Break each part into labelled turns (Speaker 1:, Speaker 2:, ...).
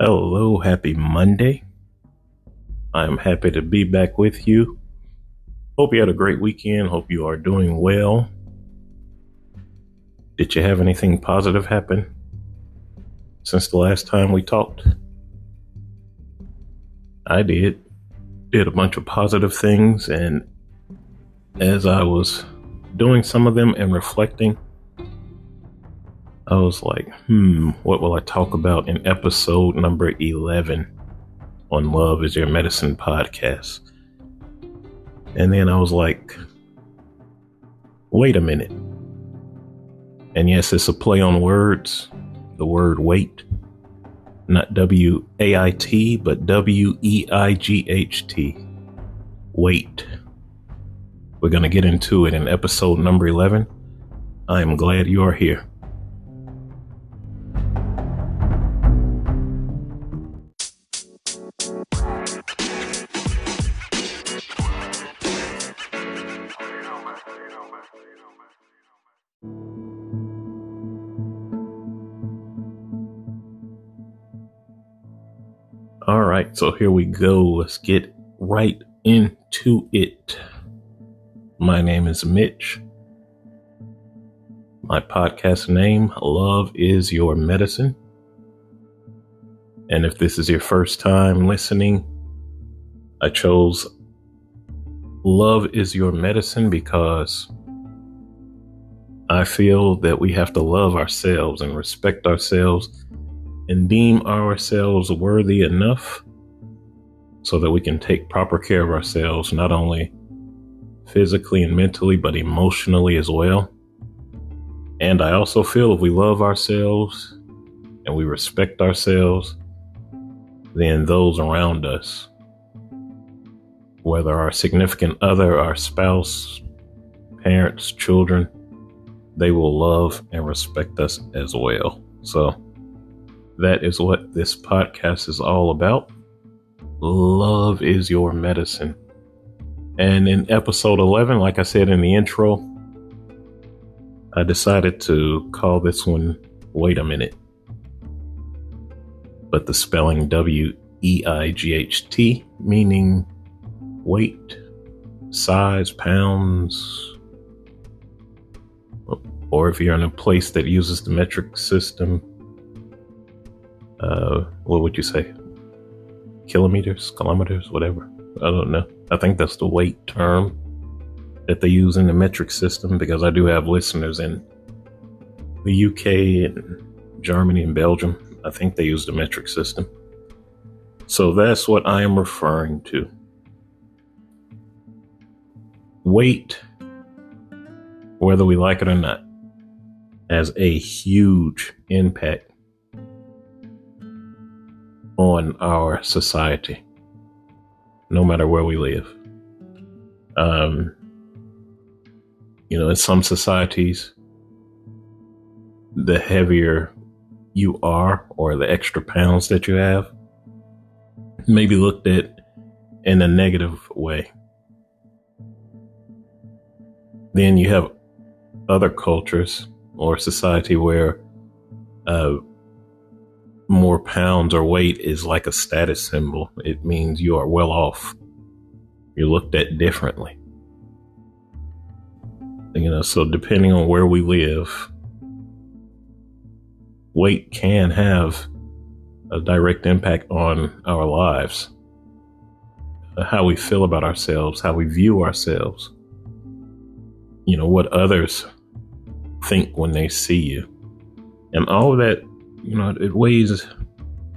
Speaker 1: Hello, happy Monday. I'm happy to be back with you. Hope you had a great weekend. Hope you are doing well. Did you have anything positive happen since the last time we talked? I did. Did a bunch of positive things, and as I was doing some of them and reflecting, I was like, hmm, what will I talk about in episode number 11 on Love is Your Medicine podcast? And then I was like, wait a minute. And yes, it's a play on words, the word wait, not W A I T, but W E I G H T. Wait. We're going to get into it in episode number 11. I am glad you are here. Right, so here we go. Let's get right into it. My name is Mitch. My podcast name, Love is Your Medicine. And if this is your first time listening, I chose Love is Your Medicine because I feel that we have to love ourselves and respect ourselves and deem ourselves worthy enough so that we can take proper care of ourselves, not only physically and mentally, but emotionally as well. And I also feel if we love ourselves and we respect ourselves, then those around us, whether our significant other, our spouse, parents, children, they will love and respect us as well. So, that is what this podcast is all about. Love is your medicine. And in episode 11, like I said in the intro, I decided to call this one Wait a Minute. But the spelling W E I G H T, meaning weight, size, pounds, or if you're in a place that uses the metric system, uh, what would you say? Kilometers, kilometers, whatever. I don't know. I think that's the weight term that they use in the metric system because I do have listeners in the UK and Germany and Belgium. I think they use the metric system. So that's what I am referring to. Weight, whether we like it or not, has a huge impact on our society, no matter where we live. Um, you know, in some societies, the heavier you are or the extra pounds that you have may be looked at in a negative way. Then you have other cultures or society where uh, more pounds or weight is like a status symbol. It means you are well off. You're looked at differently. You know, so depending on where we live, weight can have a direct impact on our lives, uh, how we feel about ourselves, how we view ourselves, you know, what others think when they see you. And all that you know, it weighs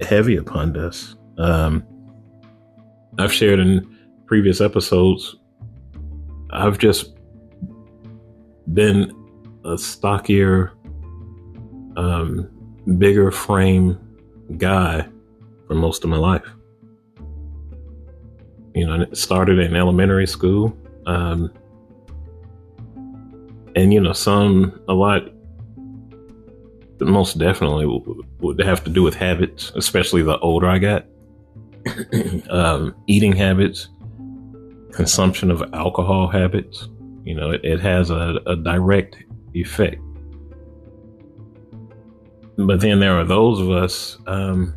Speaker 1: heavy upon us. Um, I've shared in previous episodes, I've just been a stockier, um, bigger frame guy for most of my life. You know, it started in elementary school. Um, and, you know, some, a lot most definitely would have to do with habits, especially the older I got. um, eating habits, consumption of alcohol habits. You know, it, it has a, a direct effect. But then there are those of us um,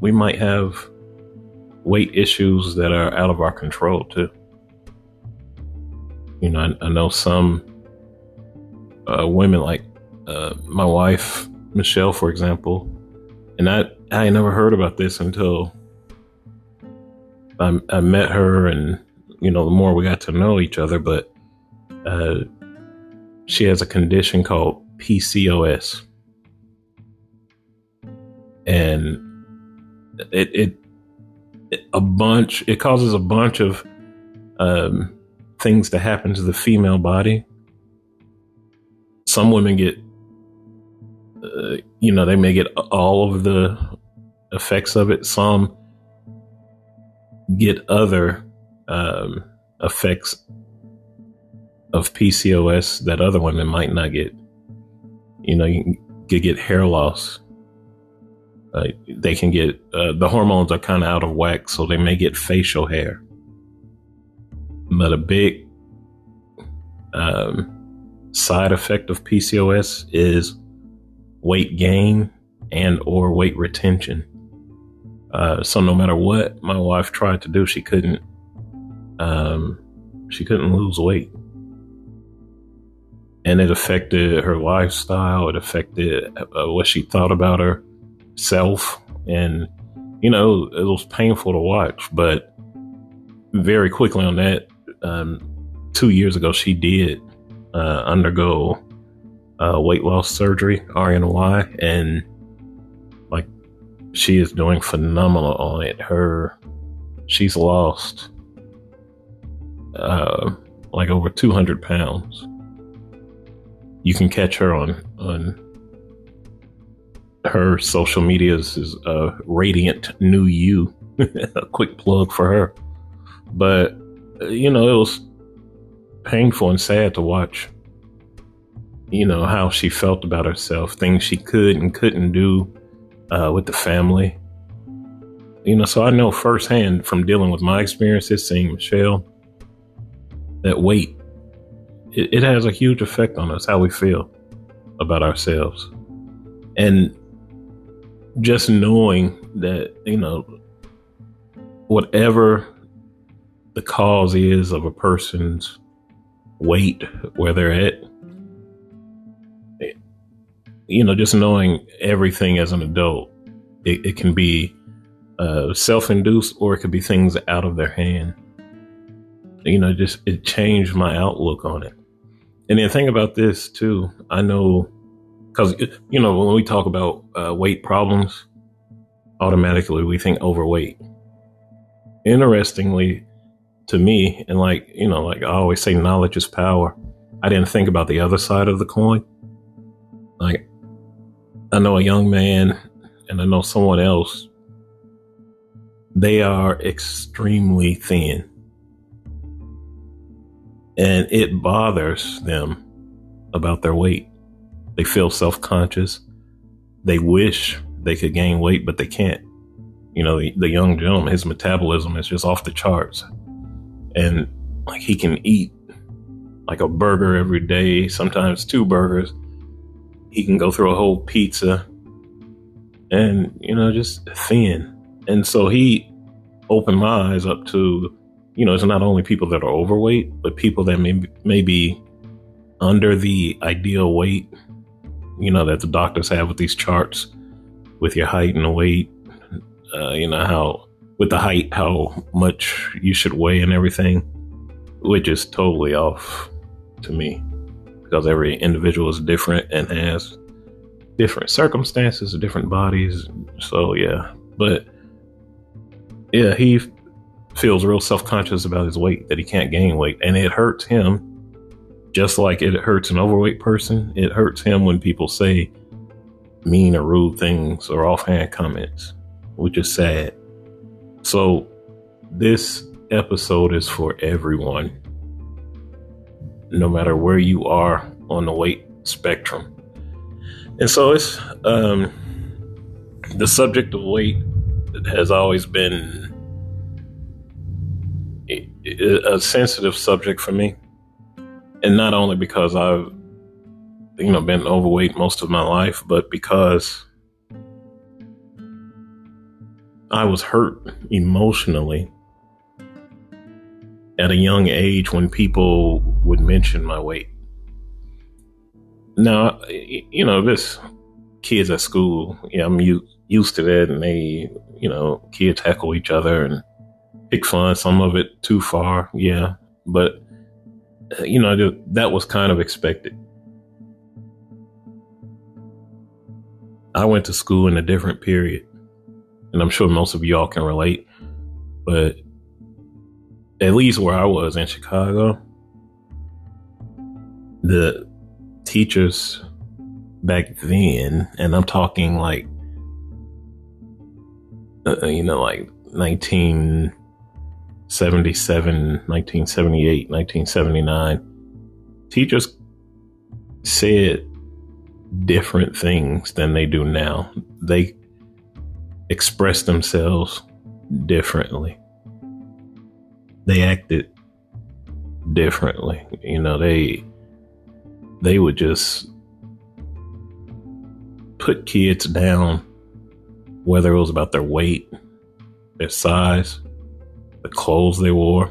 Speaker 1: we might have weight issues that are out of our control too. You know, I, I know some uh, women like uh, my wife Michelle, for example, and I I never heard about this until I, I met her, and you know, the more we got to know each other, but uh, she has a condition called PCOS, and it, it, it a bunch it causes a bunch of um, things to happen to the female body. Some women get, uh, you know, they may get all of the effects of it. Some get other um, effects of PCOS that other women might not get. You know, you could get hair loss. Uh, they can get uh, the hormones are kind of out of whack, so they may get facial hair. But a big um, side effect of PCOS is weight gain and or weight retention. Uh, so no matter what my wife tried to do, she couldn't. Um, she couldn't lose weight, and it affected her lifestyle. It affected uh, what she thought about herself, and you know it was painful to watch. But very quickly on that, um, two years ago, she did uh, undergo uh, weight loss surgery, RNY, and like she is doing phenomenal on it. Her, she's lost uh, like over 200 pounds. You can catch her on on her social medias is uh, radiant new you. a quick plug for her, but you know it was painful and sad to watch. You know how she felt about herself, things she could and couldn't do uh, with the family. You know, so I know firsthand from dealing with my experiences, seeing Michelle, that weight it, it has a huge effect on us, how we feel about ourselves, and just knowing that you know whatever the cause is of a person's weight where they're at. You know, just knowing everything as an adult, it, it can be uh, self induced or it could be things out of their hand. You know, just it changed my outlook on it. And the thing about this too, I know because, you know, when we talk about uh, weight problems, automatically we think overweight. Interestingly, to me, and like, you know, like I always say, knowledge is power. I didn't think about the other side of the coin. Like, I know a young man and I know someone else, they are extremely thin. And it bothers them about their weight. They feel self conscious. They wish they could gain weight, but they can't. You know, the, the young gentleman, his metabolism is just off the charts and like he can eat like a burger every day, sometimes two burgers. He can go through a whole pizza and, you know, just thin. And so he opened my eyes up to, you know, it's not only people that are overweight, but people that may, may be under the ideal weight, you know, that the doctors have with these charts with your height and weight, uh, you know, how with the height, how much you should weigh and everything, which is totally off to me because every individual is different and has different circumstances, different bodies. So, yeah, but yeah, he feels real self conscious about his weight, that he can't gain weight, and it hurts him just like it hurts an overweight person. It hurts him when people say mean or rude things or offhand comments, which is sad. So, this episode is for everyone, no matter where you are on the weight spectrum. And so, it's um, the subject of weight has always been a sensitive subject for me. And not only because I've, you know, been overweight most of my life, but because I was hurt emotionally at a young age when people would mention my weight. Now, you know, this kids at school, yeah, I'm used to that, and they, you know, kids heckle each other and pick fun. Some of it too far, yeah, but uh, you know, that was kind of expected. I went to school in a different period, and I'm sure most of y'all can relate, but at least where I was in Chicago, the teachers back then, and I'm talking like, uh, you know, like 1977, 1978, 1979, teachers said different things than they do now. They express themselves differently they acted differently. You know, they they would just put kids down, whether it was about their weight, their size, the clothes they wore.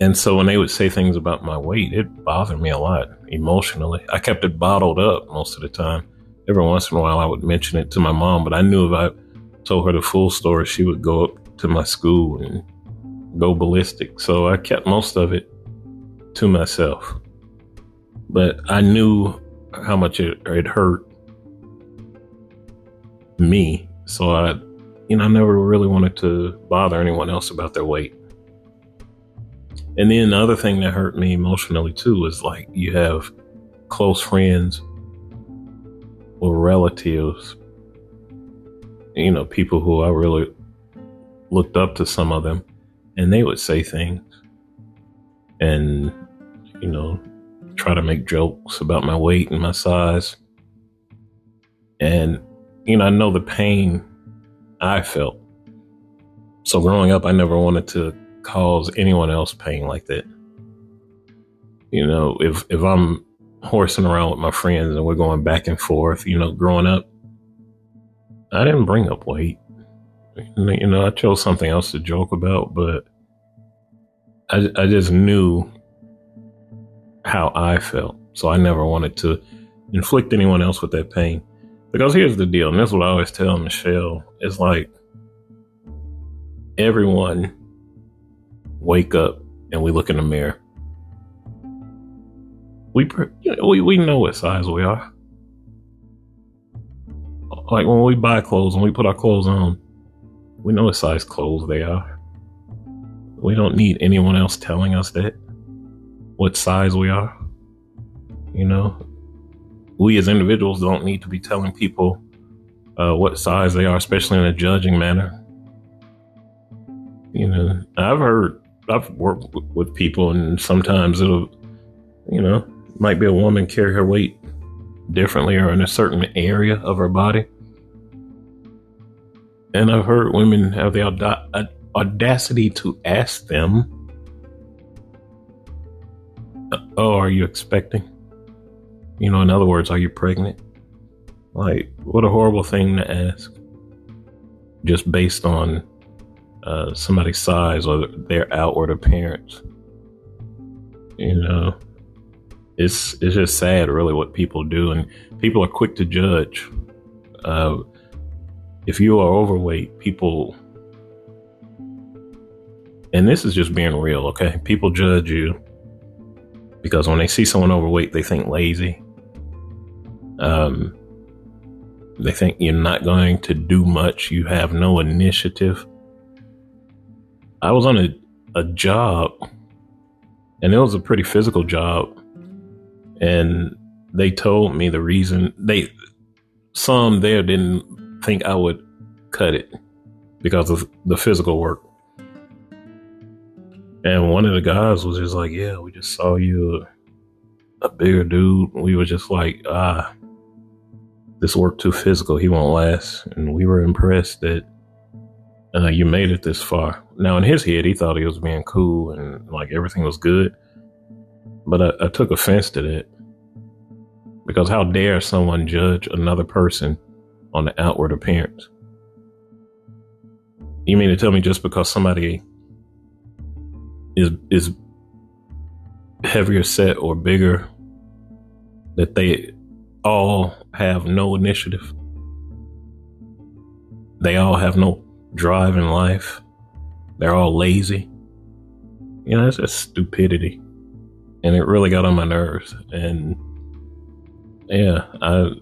Speaker 1: And so when they would say things about my weight, it bothered me a lot emotionally. I kept it bottled up most of the time. Every once in a while, I would mention it to my mom, but I knew if I told her the full story, she would go up to my school and go ballistic. So I kept most of it to myself. But I knew how much it, it hurt me. So I, you know, I never really wanted to bother anyone else about their weight. And then the other thing that hurt me emotionally too is like you have close friends or relatives, you know, people who I really looked up to some of them and they would say things and you know try to make jokes about my weight and my size. And you know i know the pain i felt. So growing up i never wanted to cause anyone else pain like that. You know if if i'm horsing around with my friends and we're going back and forth you know growing up i didn't bring up weight you know, I chose something else to joke about, but I, I just knew how I felt. So I never wanted to inflict anyone else with that pain. Because here's the deal, and this is what I always tell Michelle. It's like everyone wake up and we look in the mirror. We, we, we know what size we are. Like when we buy clothes and we put our clothes on, we know what size clothes they are. We don't need anyone else telling us that, what size we are. You know, we as individuals don't need to be telling people uh, what size they are, especially in a judging manner. You know, I've heard, I've worked with people, and sometimes it'll, you know, might be a woman carry her weight differently or in a certain area of her body. And I've heard women have the audacity to ask them, Oh, are you expecting? You know, in other words, are you pregnant? Like, what a horrible thing to ask. Just based on uh, somebody's size or their outward appearance. You know, it's it's just sad, really, what people do, and people are quick to judge. Uh, if you are overweight, people, and this is just being real, okay? People judge you because when they see someone overweight, they think lazy. Um, they think you're not going to do much. You have no initiative. I was on a, a job, and it was a pretty physical job. And they told me the reason they, some there didn't think I would cut it because of the physical work. And one of the guys was just like, Yeah, we just saw you a, bigger dude. We were just like, Ah, this work too physical. He won't last. And we were impressed that uh, you made it this far. Now, in his head, he thought he was being cool and like everything was good. But I, I took offense to that because how dare someone judge another person on the outward appearance. You mean to tell me just because somebody is is heavier set or bigger that they all have no initiative? They all have no drive in life. They're all lazy. You know, that's just stupidity. And it really got on my nerves. And yeah, I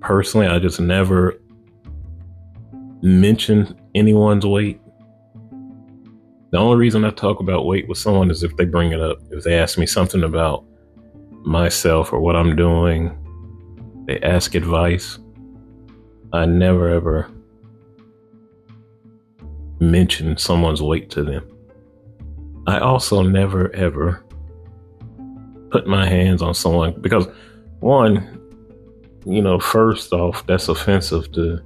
Speaker 1: personally, I just never mention anyone's weight. The only reason I talk about weight with someone is if they bring it up. If they ask me something about myself or what I'm doing, they ask advice. I never ever mention someone's weight to them. I also never ever put my hands on someone because one, you know, first off, that's offensive to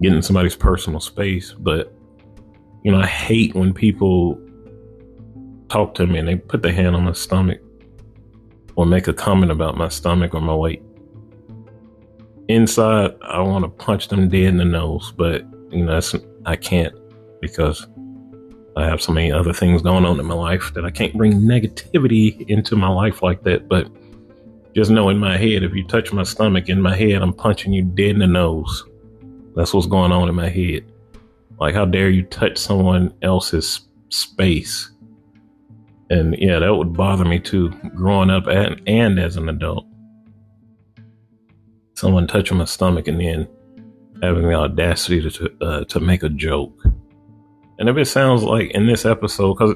Speaker 1: get in somebody's personal space. But, you know, I hate when people talk to me and they put their hand on my stomach or make a comment about my stomach or my weight. Inside, I want to punch them dead in the nose, but, you know, I can't because I have so many other things going on in my life that I can't bring negativity into my life like that. But just know in my head, if you touch my stomach in my head, I'm punching you dead in the nose. That's what's going on in my head. Like, how dare you touch someone else's space? And yeah, that would bother me too, growing up and, and as an adult. Someone touching my stomach and then having the audacity to uh, to make a joke. And if it sounds like in this episode, because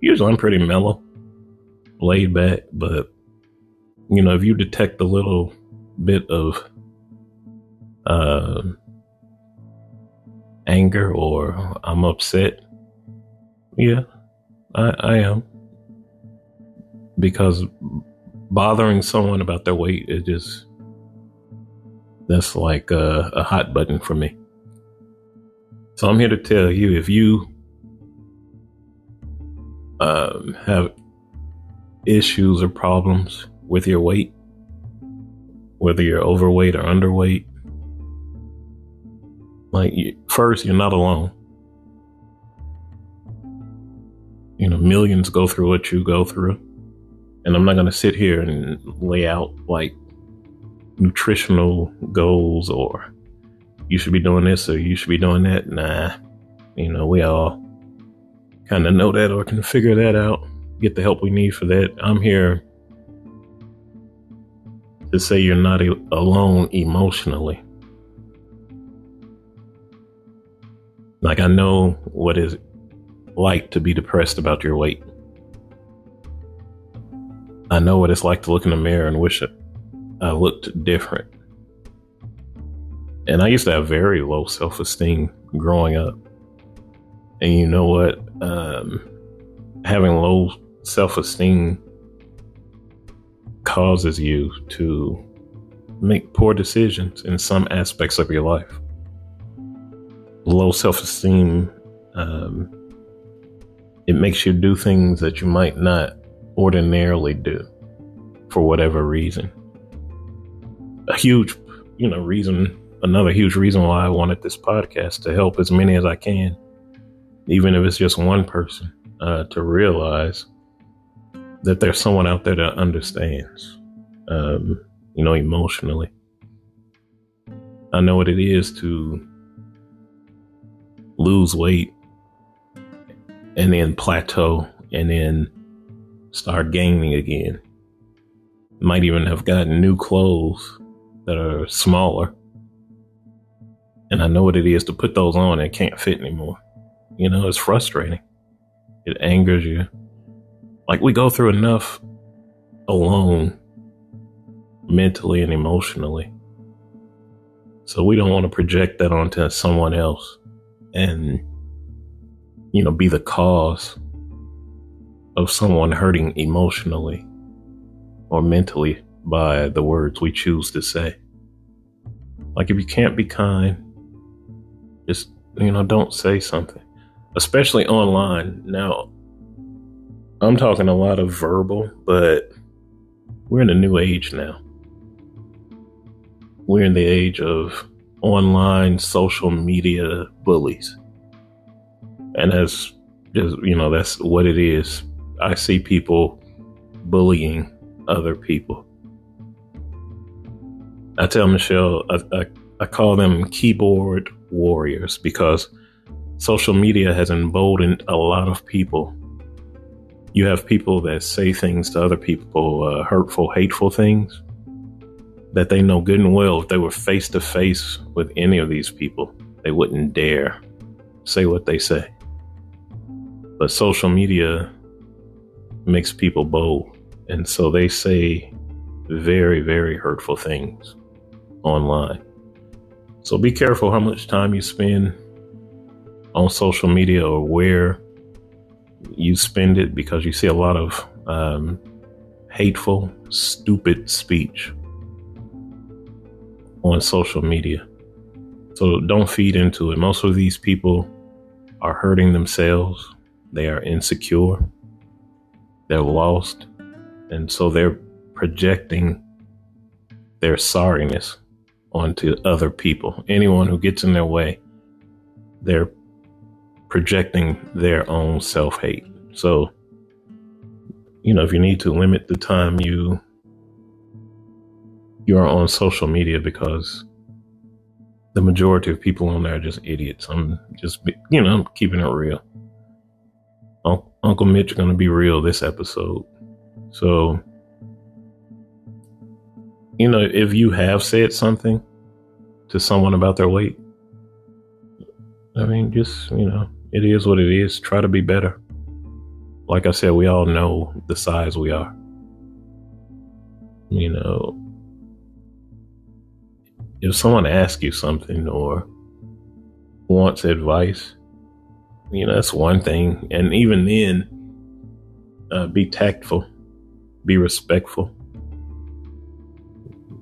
Speaker 1: usually I'm pretty mellow, laid back, but you know, if you detect a little bit of uh, anger or I'm upset, yeah, I, I am. Because bothering someone about their weight is just, that's like a, a hot button for me. So I'm here to tell you if you um, have issues or problems with your weight, whether you're overweight or underweight. Like, first, you're not alone. You know, millions go through what you go through. And I'm not going to sit here and lay out like nutritional goals or you should be doing this or you should be doing that. Nah, you know, we all kind of know that or can figure that out, get the help we need for that. I'm here to say you're not alone emotionally. Like, I know what it's like to be depressed about your weight. I know what it's like to look in the mirror and wish I looked different. And I used to have very low self esteem growing up. And you know what? Um, having low self esteem causes you to make poor decisions in some aspects of your life. Low self esteem, um, it makes you do things that you might not ordinarily do for whatever reason. A huge, you know, reason, another huge reason why I wanted this podcast to help as many as I can, even if it's just one person, uh, to realize that there's someone out there that understands, um, you know, emotionally. I know what it is to lose weight and then plateau and then start gaining again. Might even have gotten new clothes that are smaller. And I know what it is to put those on and can't fit anymore. You know, it's frustrating. It angers you. Like we go through enough alone mentally and emotionally. So we don't want to project that onto someone else and, you know, be the cause of someone hurting emotionally or mentally by the words we choose to say. Like if you can't be kind, just, you know, don't say something, especially online. Now, I'm talking a lot of verbal, but we're in a new age now. We're in the age of online social media bullies. And that's just, you know, that's what it is. I see people bullying other people. I tell Michelle, I, I, I call them keyboard warriors because social media has emboldened a lot of people. You have people that say things to other people, uh, hurtful, hateful things that they know good and well if they were face to face with any of these people, they wouldn't dare say what they say. But social media makes people bold. And so they say very, very hurtful things online. So be careful how much time you spend on social media or where you spend it because you see a lot of um, hateful, stupid speech on social media. So don't feed into it. Most of these people are hurting themselves, they are insecure, they're lost, and so they're projecting their sorriness onto other people. Anyone who gets in their way, they're projecting their own self hate. So, you know, if you need to limit the time you you're on social media because the majority of people on there are just idiots. I'm just, you know, I'm keeping it real. Uncle Mitch going to be real this episode. So, you know, if you have said something to someone about their weight, I mean, just, you know, it is what it is. Try to be better. Like I said, we all know the size we are. You know, if someone asks you something or wants advice, you know, that's one thing. And even then, uh, be tactful, be respectful.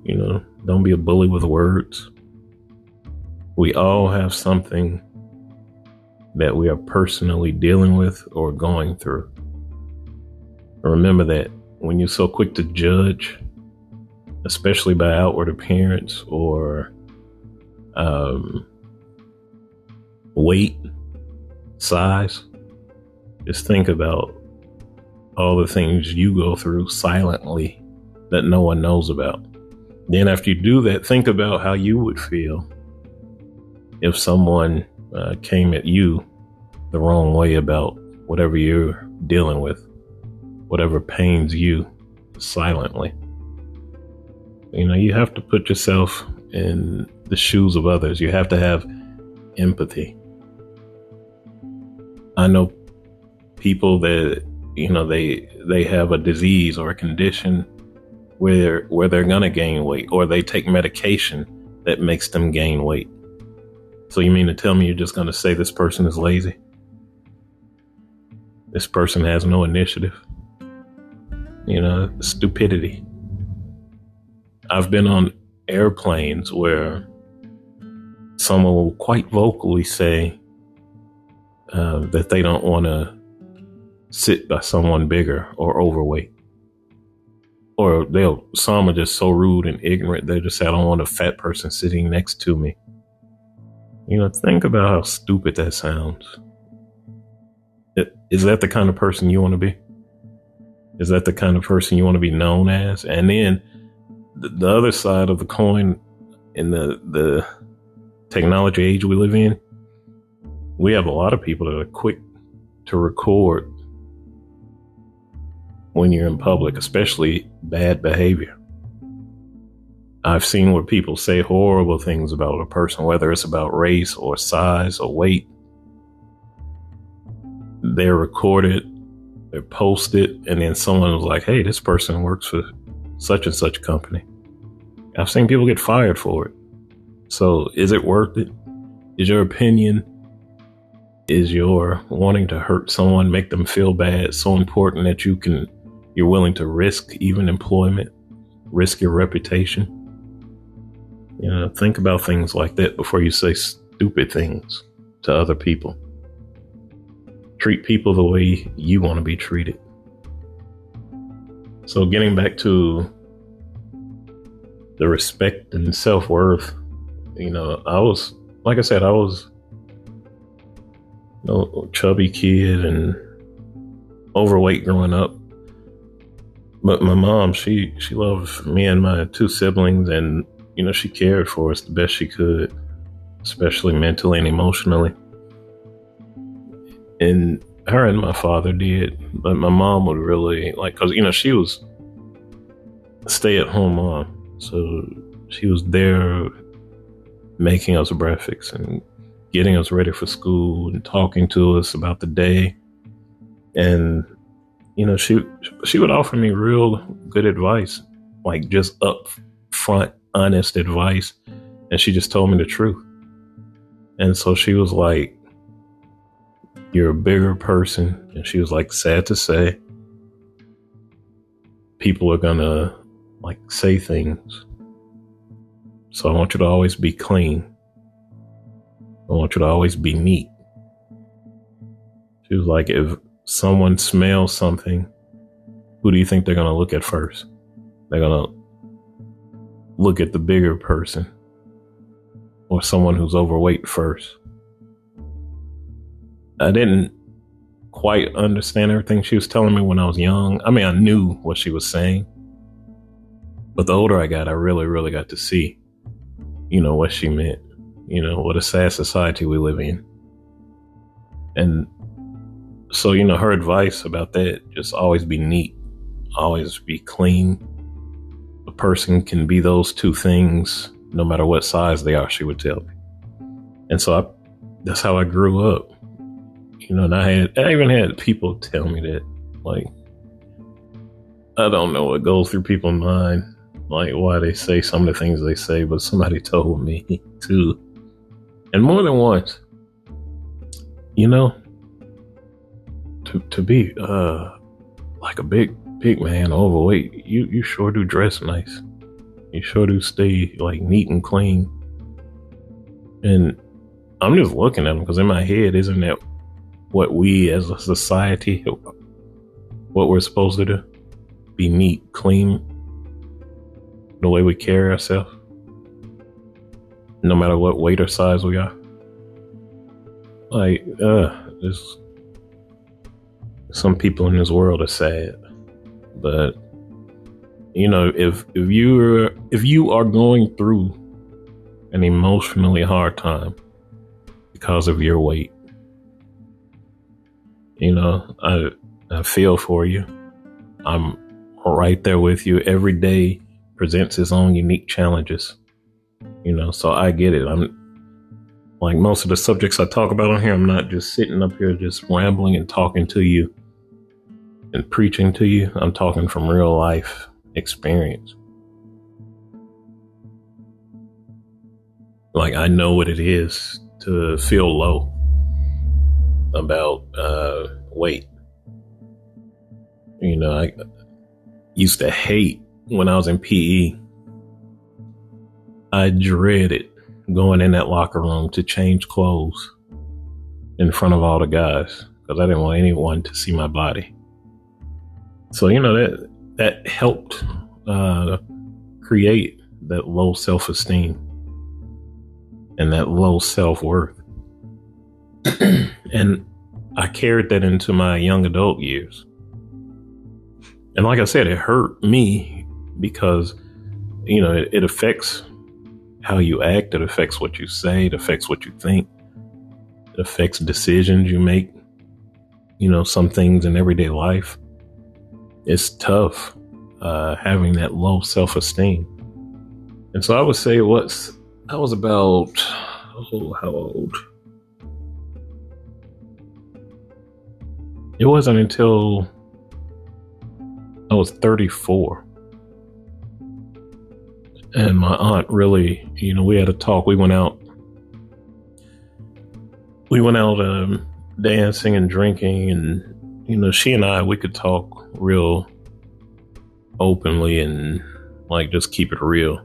Speaker 1: You know, don't be a bully with words. We all have something that we are personally dealing with or going through. Remember that when you're so quick to judge, especially by outward appearance or um, weight, size. Just think about all the things you go through silently that no one knows about. Then, after you do that, think about how you would feel if someone uh, came at you the wrong way about whatever you're dealing with, whatever pains you silently. You know, you have to put yourself in the shoes of others. You have to have empathy. I know people that you know they they have a disease or a condition where where they're gonna gain weight or they take medication that makes them gain weight. So you mean to tell me you're just gonna say this person is lazy? This person has no initiative. You know, stupidity. I've been on airplanes where someone will quite vocally say uh, that they don't want to sit by someone bigger or overweight. Or they'll, some are just so rude and ignorant, they just say, I don't want a fat person sitting next to me. You know, think about how stupid that sounds. Is that the kind of person you want to be? Is that the kind of person you want to be known as? And then the the other side of the coin in the the technology age we live in, we have a lot of people that are quick to record when you're in public, especially bad behavior. I've seen where people say horrible things about a person, whether it's about race or size or weight. They're recorded, they're posted, and then someone was like, hey, this person works for such and such company. I've seen people get fired for it. So is it worth it? Is your opinion, is your wanting to hurt someone, make them feel bad so important that you can, you're willing to risk even employment, risk your reputation? You know, think about things like that before you say stupid things to other people. Treat people the way you want to be treated. So, getting back to the respect and self worth, you know, I was, like I said, I was no chubby kid and overweight growing up. But my mom, she she loved me and my two siblings, and you know she cared for us the best she could, especially mentally and emotionally. And her and my father did, but my mom would really like because you know she was stay at home mom, so she was there making us breakfast and getting us ready for school and talking to us about the day. And you know, she she would offer me real good advice, like just up front, honest advice, and she just told me the truth. And so she was like, "You're a bigger person," and she was like, "Sad to say, people are gonna like say things so I want you to always be clean. I want you to always be neat. She was like, if someone smells something, who do you think they're going to look at first? They're going to look at the bigger person or someone who's overweight first. I didn't quite understand everything she was telling me when I was young. I mean, I knew what she was saying, but the older I got, I really, really got to see you know, what she meant. You know, what a sad society we live in. And so, you know, her advice about that just always be neat, always be clean. Person can be those two things no matter what size they are, she would tell me. And so I, that's how I grew up. You know, and I had, I even had people tell me that, like, I don't know what goes through people's mind like why they say some of the things they say, but somebody told me too. And more than once. You know, to to be uh like a big big man overweight, you you sure do dress nice. You sure do stay like neat and clean. And I'm just looking at them because in my head, isn't that what we as a society, what we're supposed to do? Be neat, clean, the way we carry ourselves, no matter what weight or size we are. Like, uh, there's some people in this world are sad, but you know, if if you're if you are going through an emotionally hard time because of your weight, you know, I I feel for you. I'm right there with you every day presents its own unique challenges. You know, so I get it. I'm like most of the subjects I talk about on here, I'm not just sitting up here just rambling and talking to you and preaching to you. I'm talking from real life experience. Like I know what it is to feel low about uh, weight. You know, I used to hate when I was in PE, I dreaded going in that locker room to change clothes in front of all the guys because I didn't want anyone to see my body. So you know that that helped uh, create that low self esteem and that low self worth, and I carried that into my young adult years. And like I said, it hurt me because you know it, it affects how you act. It affects what you say. It affects what you think. It affects decisions you make you know some things in everyday life it's tough uh, having that low self-esteem and so i would say what's i was about oh how old it wasn't until i was 34 and my aunt really, you know, we had a talk. We went out, we went out um, dancing and drinking, and you know, she and I, we could talk real openly and like just keep it real.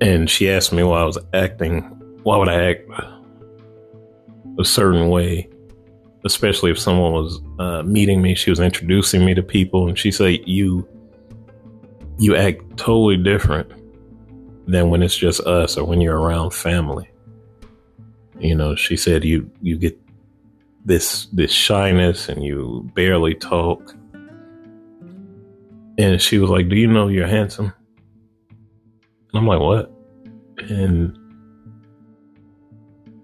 Speaker 1: And she asked me why I was acting. Why would I act a certain way? Especially if someone was uh, meeting me, she was introducing me to people, and she said, "You." you act totally different than when it's just us or when you're around family. You know, she said you you get this this shyness and you barely talk. And she was like, "Do you know you're handsome?" And I'm like, "What?" And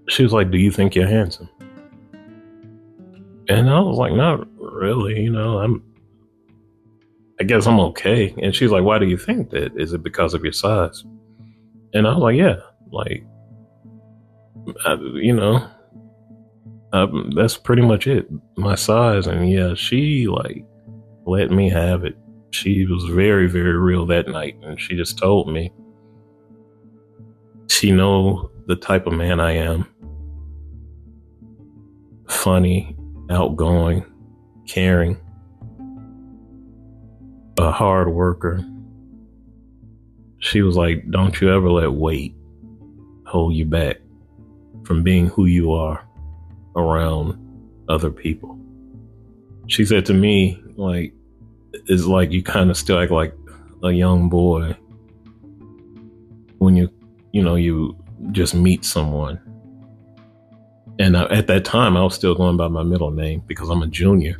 Speaker 1: she was like, "Do you think you're handsome?" And I was like, "Not really. You know, I'm. I guess I'm okay." And she's like, "Why do you think that? Is it because of your size?" And I was like, "Yeah, like, I, you know, um, that's pretty much it. My size, and yeah, she like let me have it. She was very, very real that night, and she just told me she know the type of man I am. Funny, outgoing, caring, a hard worker. She was like, "Don't you ever let weight hold you back from being who you are." Around other people. She said to me, like, it's like you kind of still act like a young boy when you, you know, you just meet someone. And I, at that time, I was still going by my middle name because I'm a junior.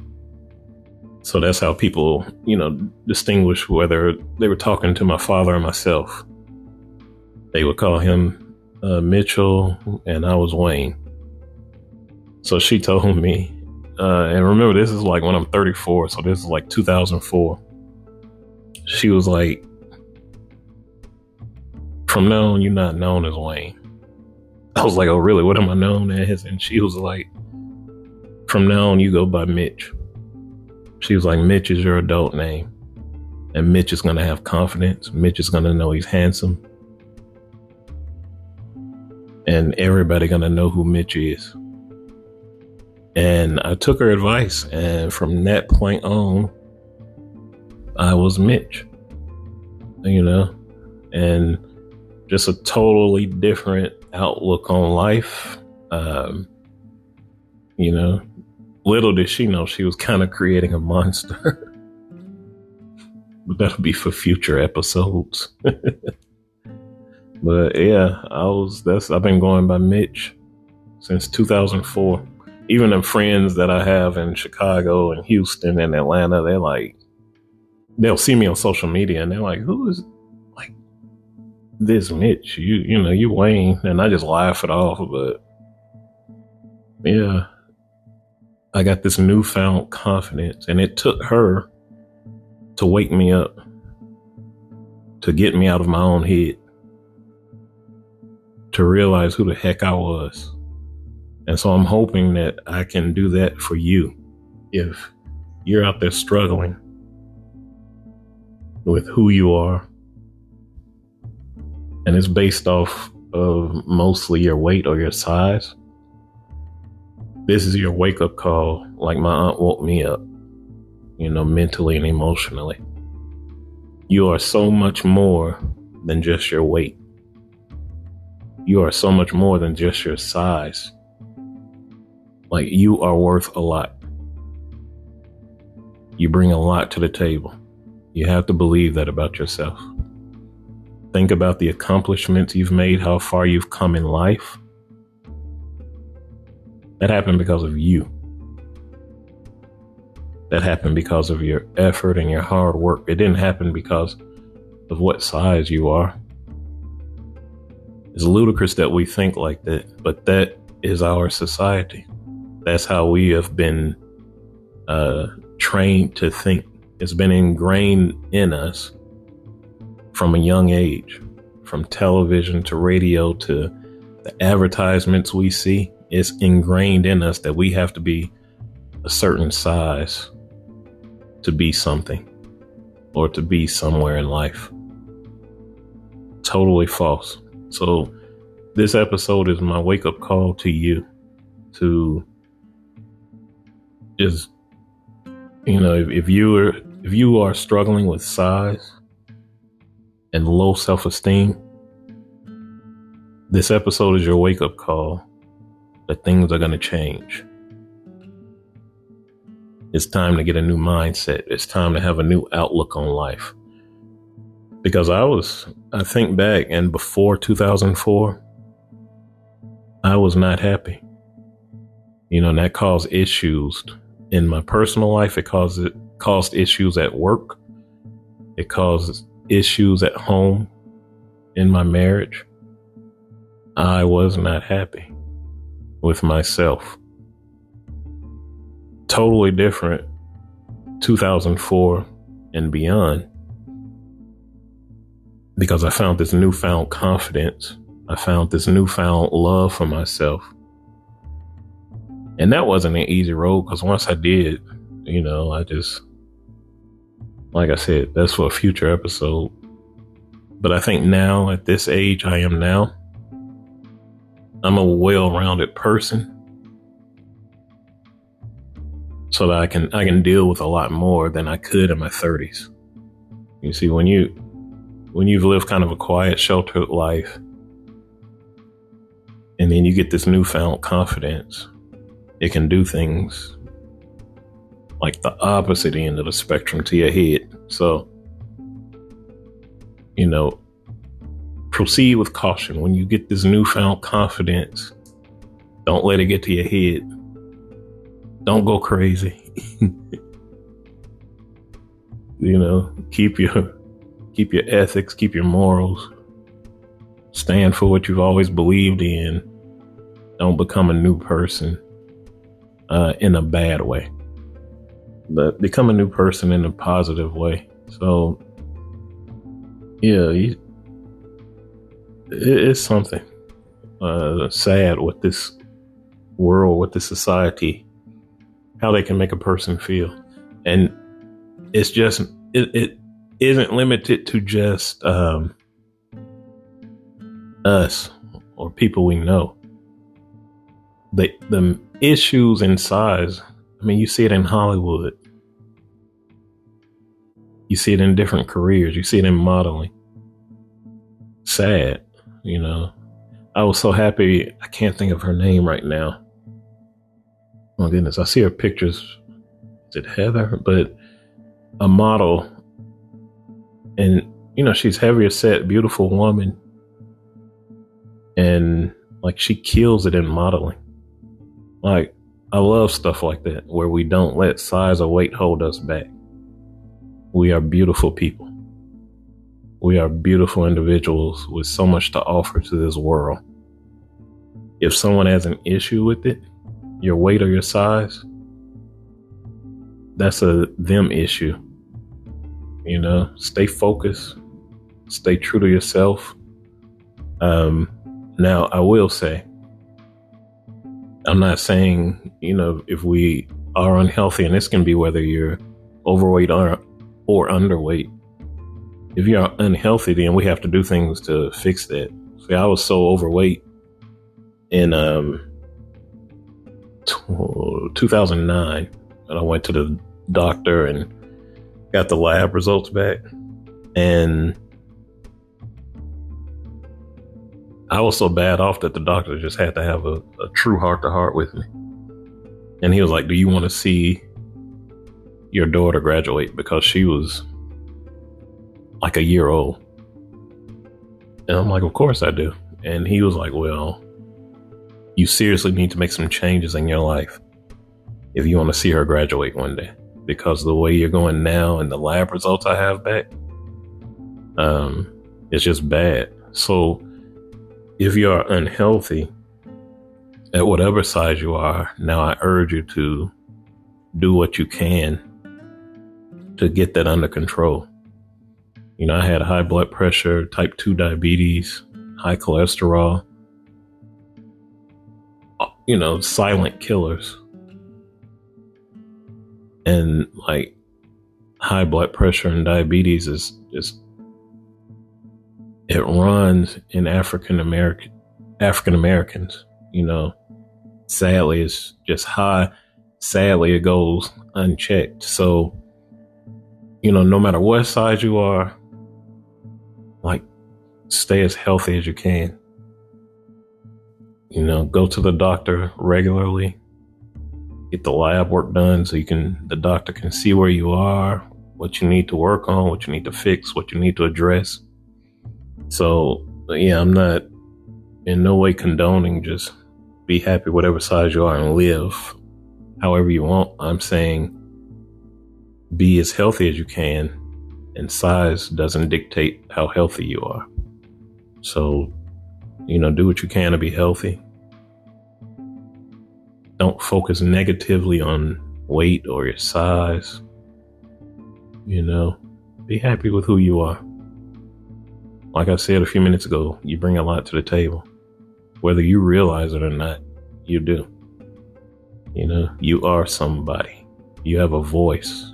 Speaker 1: So that's how people, you know, distinguish whether they were talking to my father or myself. They would call him uh, Mitchell, and I was Wayne. So she told me, uh, and remember, this is like when I'm 34, so this is like 2004. She was like, from now on, you're not known as Wayne. I was like, oh, really? What am I known as? And she was like, from now on, you go by Mitch. She was like, Mitch is your adult name. And Mitch is going to have confidence. Mitch is going to know he's handsome. And everybody going to know who Mitch is. And I took her advice. And from that point on, I was Mitch, you know, and just a totally different outlook on life. Um, you know, little did she know she was kind of creating a monster. but that'll be for future episodes. but yeah, I was that's I've been going by Mitch since 2004 even the friends that I have in Chicago and Houston and Atlanta, they're like, they'll see me on social media and they're like, who is like this Mitch? You, you know, you Wayne. And I just laugh it off. But yeah, I got this newfound confidence and it took her to wake me up, to get me out of my own head, to realize who the heck I was and so I'm hoping that I can do that for you if you're out there struggling with who you are. And it's based off of mostly your weight or your size. This is your wake up call, like my aunt woke me up, you know, mentally and emotionally. You are so much more than just your weight. You are so much more than just your size like you are worth a lot. You bring a lot to the table. You have to believe that about yourself. Think about the accomplishments you've made, how far you've come in life. That happened because of you. That happened because of your effort and your hard work. It didn't happen because of what size you are. It's ludicrous that we think like that, but that is our society. That's how we have been uh, trained to think. It's been ingrained in us from a young age, from television to radio to the advertisements we see. It's ingrained in us that we have to be a certain size to be something or to be somewhere in life. Totally false. So, this episode is my wake up call to you to is you know if, if you are if you are struggling with size and low self-esteem this episode is your wake-up call that things are going to change. It's time to get a new mindset. It's time to have a new outlook on life. Because i was i think back and before 2004 I was not happy. You know, and that caused issues in my personal life. It caused it caused issues at work. It caused issues at home in my marriage. I was not happy with myself. Totally different 2004 and beyond because I found this newfound confidence. I found this newfound love for myself. And that wasn't an easy road because once I did, you know, I just, like I said, that's for a future episode. But I think now, at this age I am now, I'm a well rounded person. So that I can I can deal with a lot more than I could in my 30s. You see, when you when you've lived kind of a quiet, sheltered life, and then you get this newfound confidence, it can do things like the opposite end of the spectrum to your head. So, you know, proceed with caution. When you get this newfound confidence, don't let it get to your head. Don't go crazy. you know, keep your keep your ethics, keep your morals, stand for what you've always believed in. Don't become a new person uh, in a bad way, but become a new person in a positive way. So, yeah, you, it, it's something uh, sad with this world, with this society, how they can make a person feel, and it's just it, it isn't limited to just um, us or people we know. The the issues in size. I mean, you see it in Hollywood. You see it in different careers. You see it in modeling. Sad, you know. I was so happy. I can't think of her name right now. Oh goodness, I see her pictures. Is it Heather? But a model and you know she's heavier set beautiful woman and like she kills it in modeling like i love stuff like that where we don't let size or weight hold us back. We are beautiful people. We are beautiful individuals with so much to offer to this world. If someone has an issue with it your weight or your size that's a them issue. You know, stay focused, stay true to yourself. Um, now, I will say, I'm not saying, you know, if we are unhealthy, and this can be whether you're overweight or, or underweight. If you're unhealthy, then we have to do things to fix that. See, I was so overweight in um, 2009, and I went to the doctor and got the lab results back, and I was so bad off that the doctor just had to have a, a true heart to heart with me. And he was like, Do you want to see your daughter graduate? Because she was like a year old. And I'm like, Of course I do. And he was like, Well, you seriously need to make some changes in your life if you want to see her graduate one day because the way you're going now and the lab results I have back, um, it's just bad. So if you are unhealthy at whatever size you are, now I urge you to do what you can to get that under control. You know, I had high blood pressure, type 2 diabetes, high cholesterol, uh, you know, silent killers and like high blood pressure and diabetes is just it runs in African American African Americans. You know, sadly, it's just high. Sadly, it goes unchecked. So, you know, no matter what size you are, like stay as healthy as you can. You know, go to the doctor regularly get the lab work done so you can the doctor can see where you are, what you need to work on, what you need to fix, what you need to address. So yeah, I'm not in no way condoning just be happy whatever size you are and live however you want. I'm saying be as healthy as you can, and size doesn't dictate how healthy you are. So, you know, do what you can to be healthy. Don't focus negatively on weight or your size. You know, be happy with who you are. Like I said a few minutes ago, you bring a lot to the table. Whether you realize it or not, you do. You know, you are somebody. You have a voice.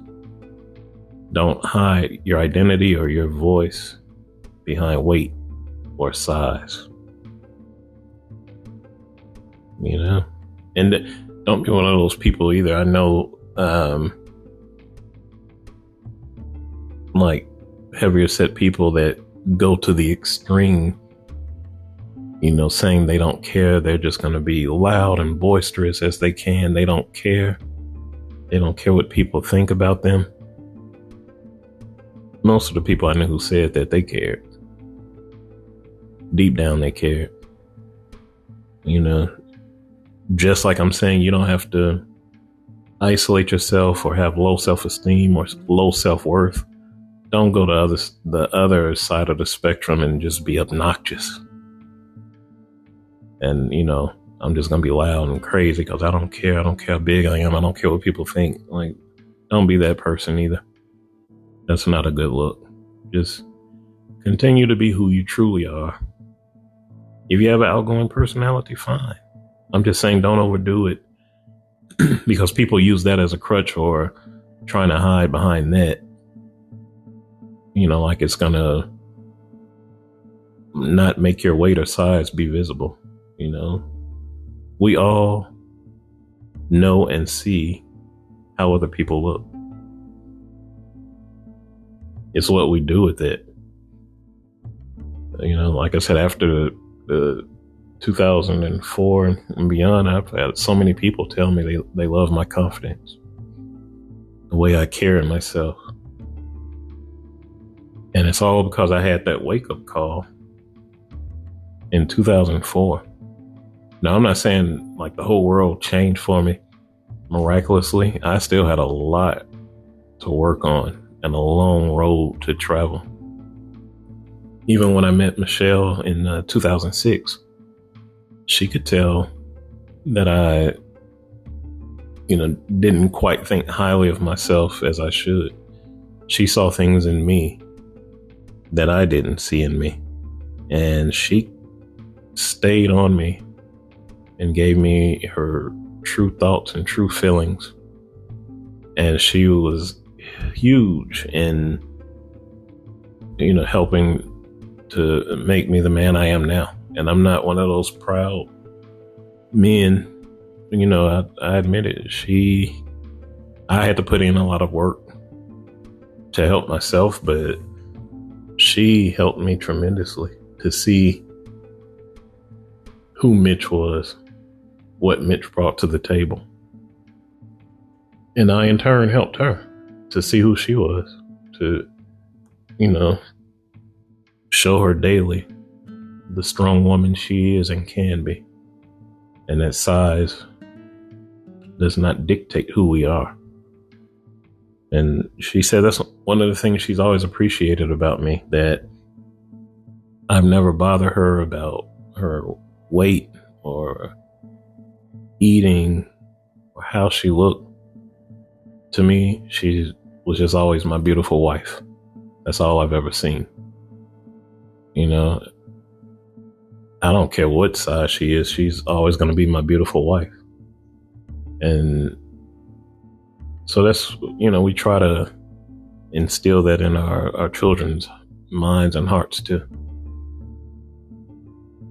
Speaker 1: Don't hide your identity or your voice behind weight or size. You know? And don't be one of those people either. I know, um, like heavier set people that go to the extreme you know, saying they don't care. They're just going to be loud and boisterous as they can. They don't care. They don't care what people think about them. Most of the people I knew who said that they cared. Deep down, they cared. You know, just like I'm saying, you don't have to isolate yourself or have low self esteem or low self worth. Don't go to other, the other side of the spectrum and just be obnoxious. And you know i'm just gonna be loud and crazy because i don't care. I don't care how big i am. I don't care what people think. Like don't be that person either. That's not a good look. Just continue to be who you truly are. If you have an outgoing personality fine. I'm just saying don't overdo it because people use that as a crutch or trying to hide behind that you know like it's gonna not make your weight or size be visible you know, we all know and see how other people look. It's what we do with it. You know, like I said, after the 2004 and beyond, I've had so many people tell me they, they love my confidence, the way I carry myself. And it's all because I had that wake up call in 2004. Now, I'm not saying like the whole world changed for me miraculously. I still had a lot to work on and a long road to travel. Even when I met Michelle in uh, 2006, she could tell that I, you know, didn't quite think highly of myself as I should. She saw things in me that I didn't see in me. And she stayed on me and gave me her true thoughts and true feelings. And she was huge in, you know, helping to make me the man I am now. And I'm not one of those proud men. You know, I, I admit it. She, I had to put in a lot of work to help myself, but she helped me tremendously to see who Mitch was what Mitch brought to the table. And I, in turn, helped her to see who she was, to, you know, show her daily the strong woman she is and can be. And that size does not dictate who we are. And she said that's one of the things she's always appreciated about me that I've never bothered her about her weight or eating or how she looked, to me, she was just always my beautiful wife. That's all I've ever seen. You know, I don't care what size she is, she's always going to be my beautiful wife. And so that's, you know, we try to instill that in our, our children's minds and hearts too.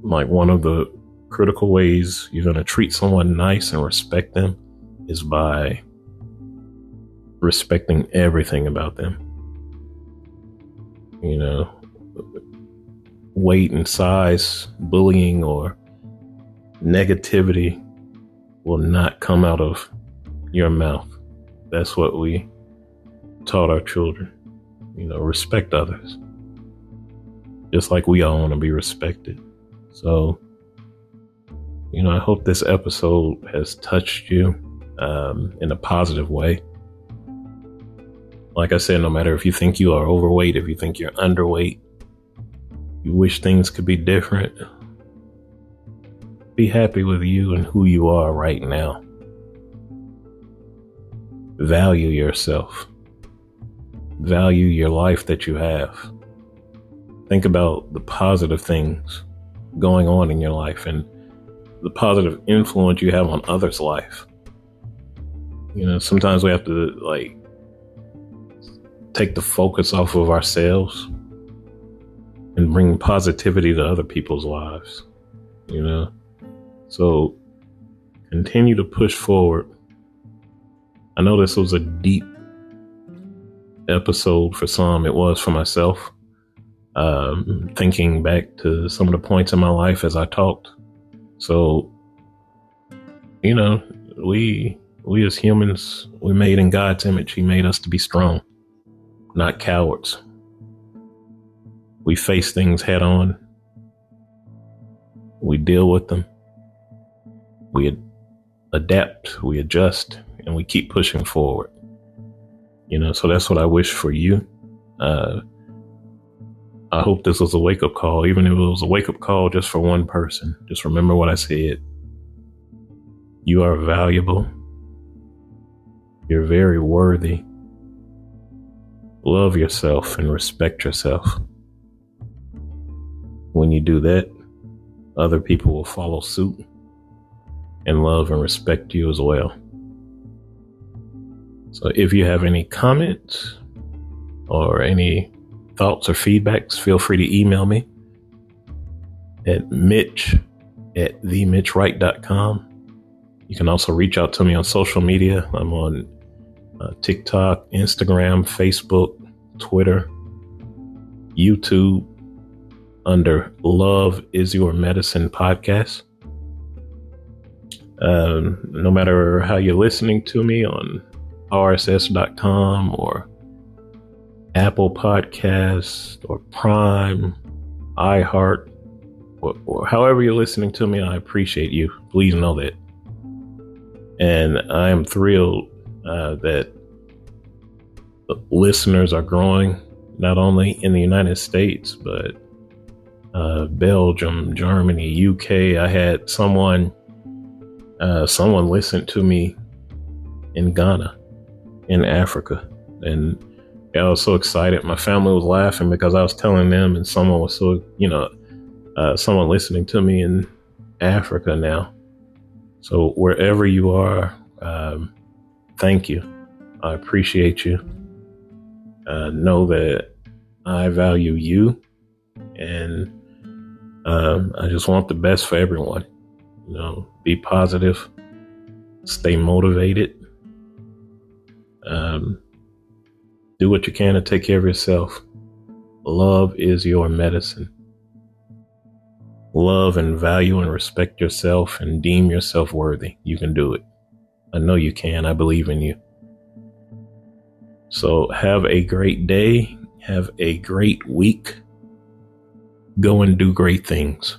Speaker 1: Like one of the critical ways you're going to treat someone nice and respect them is by respecting everything about them. You know, weight and size, bullying, or negativity will not come out of your mouth. That's what we taught our children. You know, respect others. Just like we all want to be respected. So, you know, I hope this episode has touched you um, in a positive way. Like I said, no matter if you think you are overweight, if you think you're underweight, you wish things could be different, be happy with you and who you are right now. Value yourself. Value your life that you have. Think about the positive things going on in your life and the positive influence you have on others' life. You know, sometimes we have to like take the focus off of ourselves and bring positivity to other people's lives. You know, so continue to push forward. I know this was a deep episode for some, it was for myself. Um, thinking back to some of the points in my life as I talked. So, you know, we we as humans, we made in God's image. He made us to be strong, not cowards. We face things head on. We deal with them we adapt, we adjust, and we keep pushing forward. You know, so that's what I wish for you. Uh, I hope this was a wake up call, even if it was a wake up call just for one person. Just remember what I said. You are valuable. You're very worthy. Love yourself and respect yourself. When you do that, other people will follow suit and love and respect you as well. So if you have any comments or any thoughts or feedbacks, feel free to email me at mitch at themitchwright.com. You can also reach out to me on social media. I'm on uh, TikTok, Instagram, Facebook, Twitter, YouTube under Love is Your Medicine podcast. Um, no matter how you're listening to me on rss.com or Apple Podcast or Prime, iHeart, or, or, however you're listening to me, I appreciate you. Please know that. And I am thrilled uh, that listeners are growing, not only in the United States, but uh, Belgium, Germany, UK. I had someone uh, someone listened to me in Ghana, in Africa, and I was so excited. My family was laughing because I was telling them, and someone was so, you know, uh, someone listening to me in Africa now. So wherever you are, um, thank you. I appreciate you. Uh, know that I value you, and um, I just want the best for everyone. You know, be positive, stay motivated, um, do what you can to take care of yourself. Love is your medicine. Love and value and respect yourself and deem yourself worthy. You can do it. I know you can. I believe in you. So have a great day. Have a great week. Go and do great things.